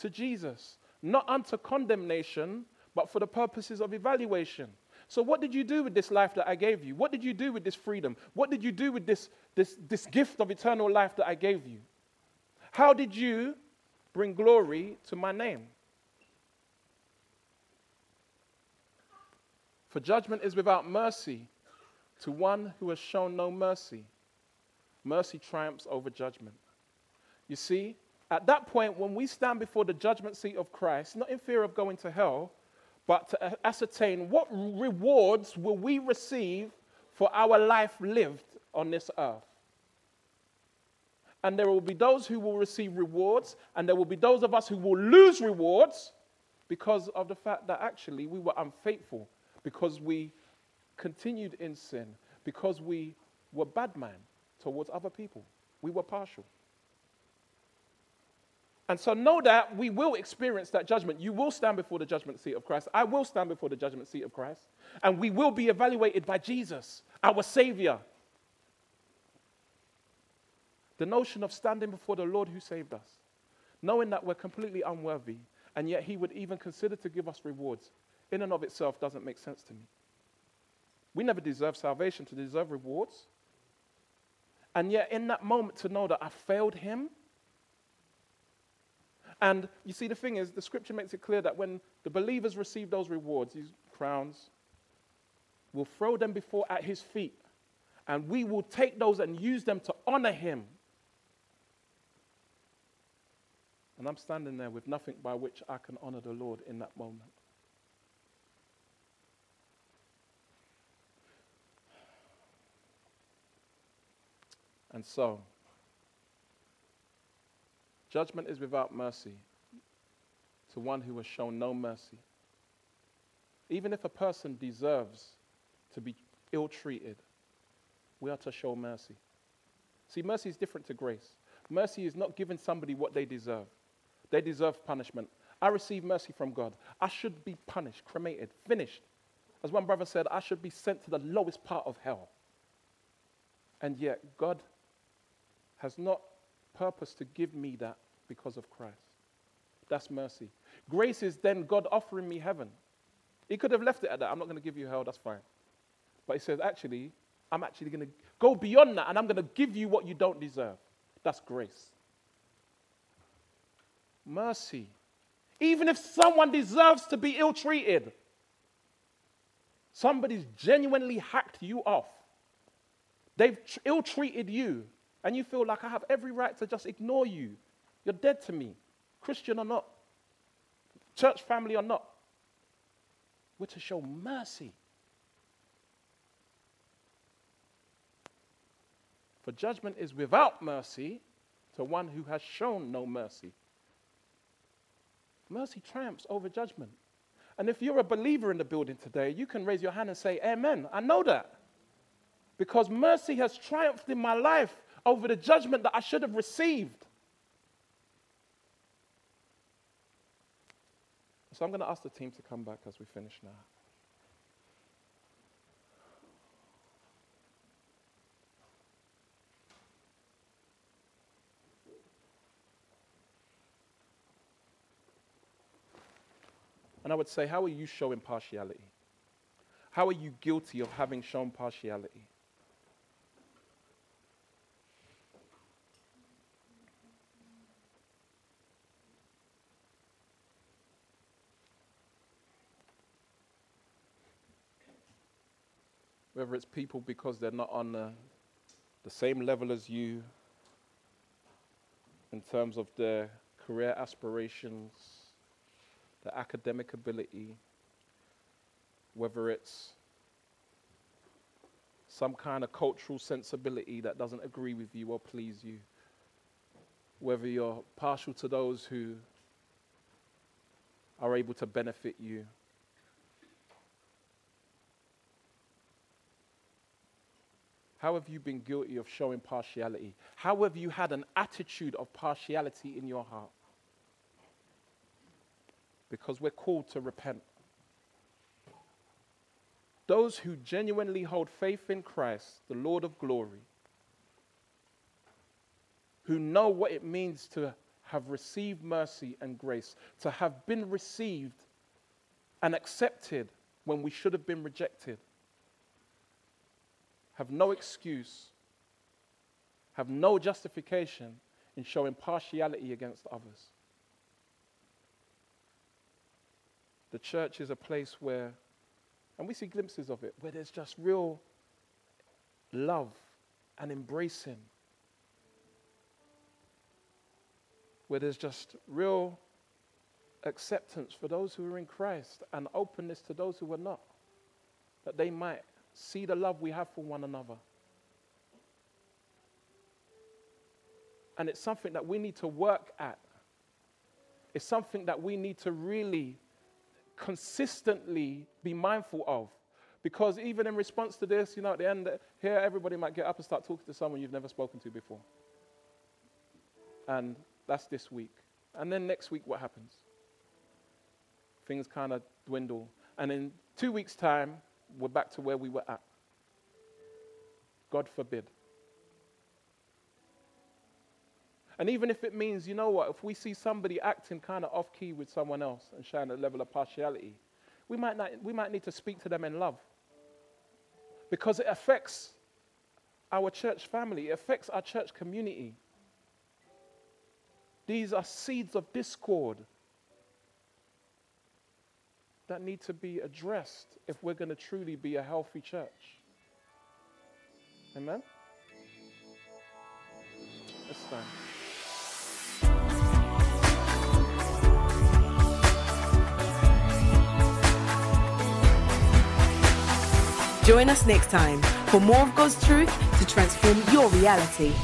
to Jesus, not unto condemnation, but for the purposes of evaluation. So, what did you do with this life that I gave you? What did you do with this freedom? What did you do with this, this, this gift of eternal life that I gave you? How did you bring glory to my name? For judgment is without mercy to one who has shown no mercy. Mercy triumphs over judgment. You see, at that point, when we stand before the judgment seat of Christ, not in fear of going to hell, but to ascertain what rewards will we receive for our life lived on this earth. And there will be those who will receive rewards, and there will be those of us who will lose rewards because of the fact that actually we were unfaithful, because we continued in sin, because we were bad man towards other people. We were partial. And so know that we will experience that judgment. You will stand before the judgment seat of Christ. I will stand before the judgment seat of Christ. And we will be evaluated by Jesus, our Savior. The notion of standing before the Lord who saved us, knowing that we're completely unworthy, and yet He would even consider to give us rewards, in and of itself doesn't make sense to me. We never deserve salvation to deserve rewards. And yet, in that moment, to know that I failed Him and you see, the thing is, the scripture makes it clear that when the believers receive those rewards, these crowns, we'll throw them before at his feet. And we will take those and use them to honor him. And I'm standing there with nothing by which I can honor the Lord in that moment. And so, Judgment is without mercy to one who has shown no mercy. Even if a person deserves to be ill treated, we are to show mercy. See, mercy is different to grace. Mercy is not giving somebody what they deserve, they deserve punishment. I receive mercy from God. I should be punished, cremated, finished. As one brother said, I should be sent to the lowest part of hell. And yet, God has not purpose to give me that because of Christ. That's mercy. Grace is then God offering me heaven. He could have left it at that. I'm not going to give you hell, that's fine. But he says, actually, I'm actually going to go beyond that and I'm going to give you what you don't deserve. That's grace. Mercy. Even if someone deserves to be ill treated, somebody's genuinely hacked you off, they've ill treated you, and you feel like I have every right to just ignore you. You're dead to me, Christian or not, church family or not. We're to show mercy. For judgment is without mercy to one who has shown no mercy. Mercy triumphs over judgment. And if you're a believer in the building today, you can raise your hand and say, Amen. I know that. Because mercy has triumphed in my life over the judgment that I should have received. So I'm going to ask the team to come back as we finish now. And I would say, how are you showing partiality? How are you guilty of having shown partiality? Whether it's people because they're not on the, the same level as you in terms of their career aspirations, their academic ability, whether it's some kind of cultural sensibility that doesn't agree with you or please you, whether you're partial to those who are able to benefit you. How have you been guilty of showing partiality? How have you had an attitude of partiality in your heart? because we're called to repent. Those who genuinely hold faith in Christ, the Lord of glory, who know what it means to have received mercy and grace, to have been received and accepted when we should have been rejected, have no excuse, have no justification in showing partiality against others. The church is a place where, and we see glimpses of it, where there's just real love and embracing. Where there's just real acceptance for those who are in Christ and openness to those who are not. That they might see the love we have for one another. And it's something that we need to work at. It's something that we need to really consistently be mindful of. Because even in response to this, you know, at the end here, everybody might get up and start talking to someone you've never spoken to before. And that's this week. And then next week, what happens? Things kind of dwindle. And in two weeks' time, we're back to where we were at. God forbid. And even if it means, you know what, if we see somebody acting kind of off key with someone else and showing a level of partiality, we might, not, we might need to speak to them in love. Because it affects our church family, it affects our church community. These are seeds of discord that need to be addressed if we're going to truly be a healthy church. Amen? Let's stand. Join us next time for more of God's truth to transform your reality.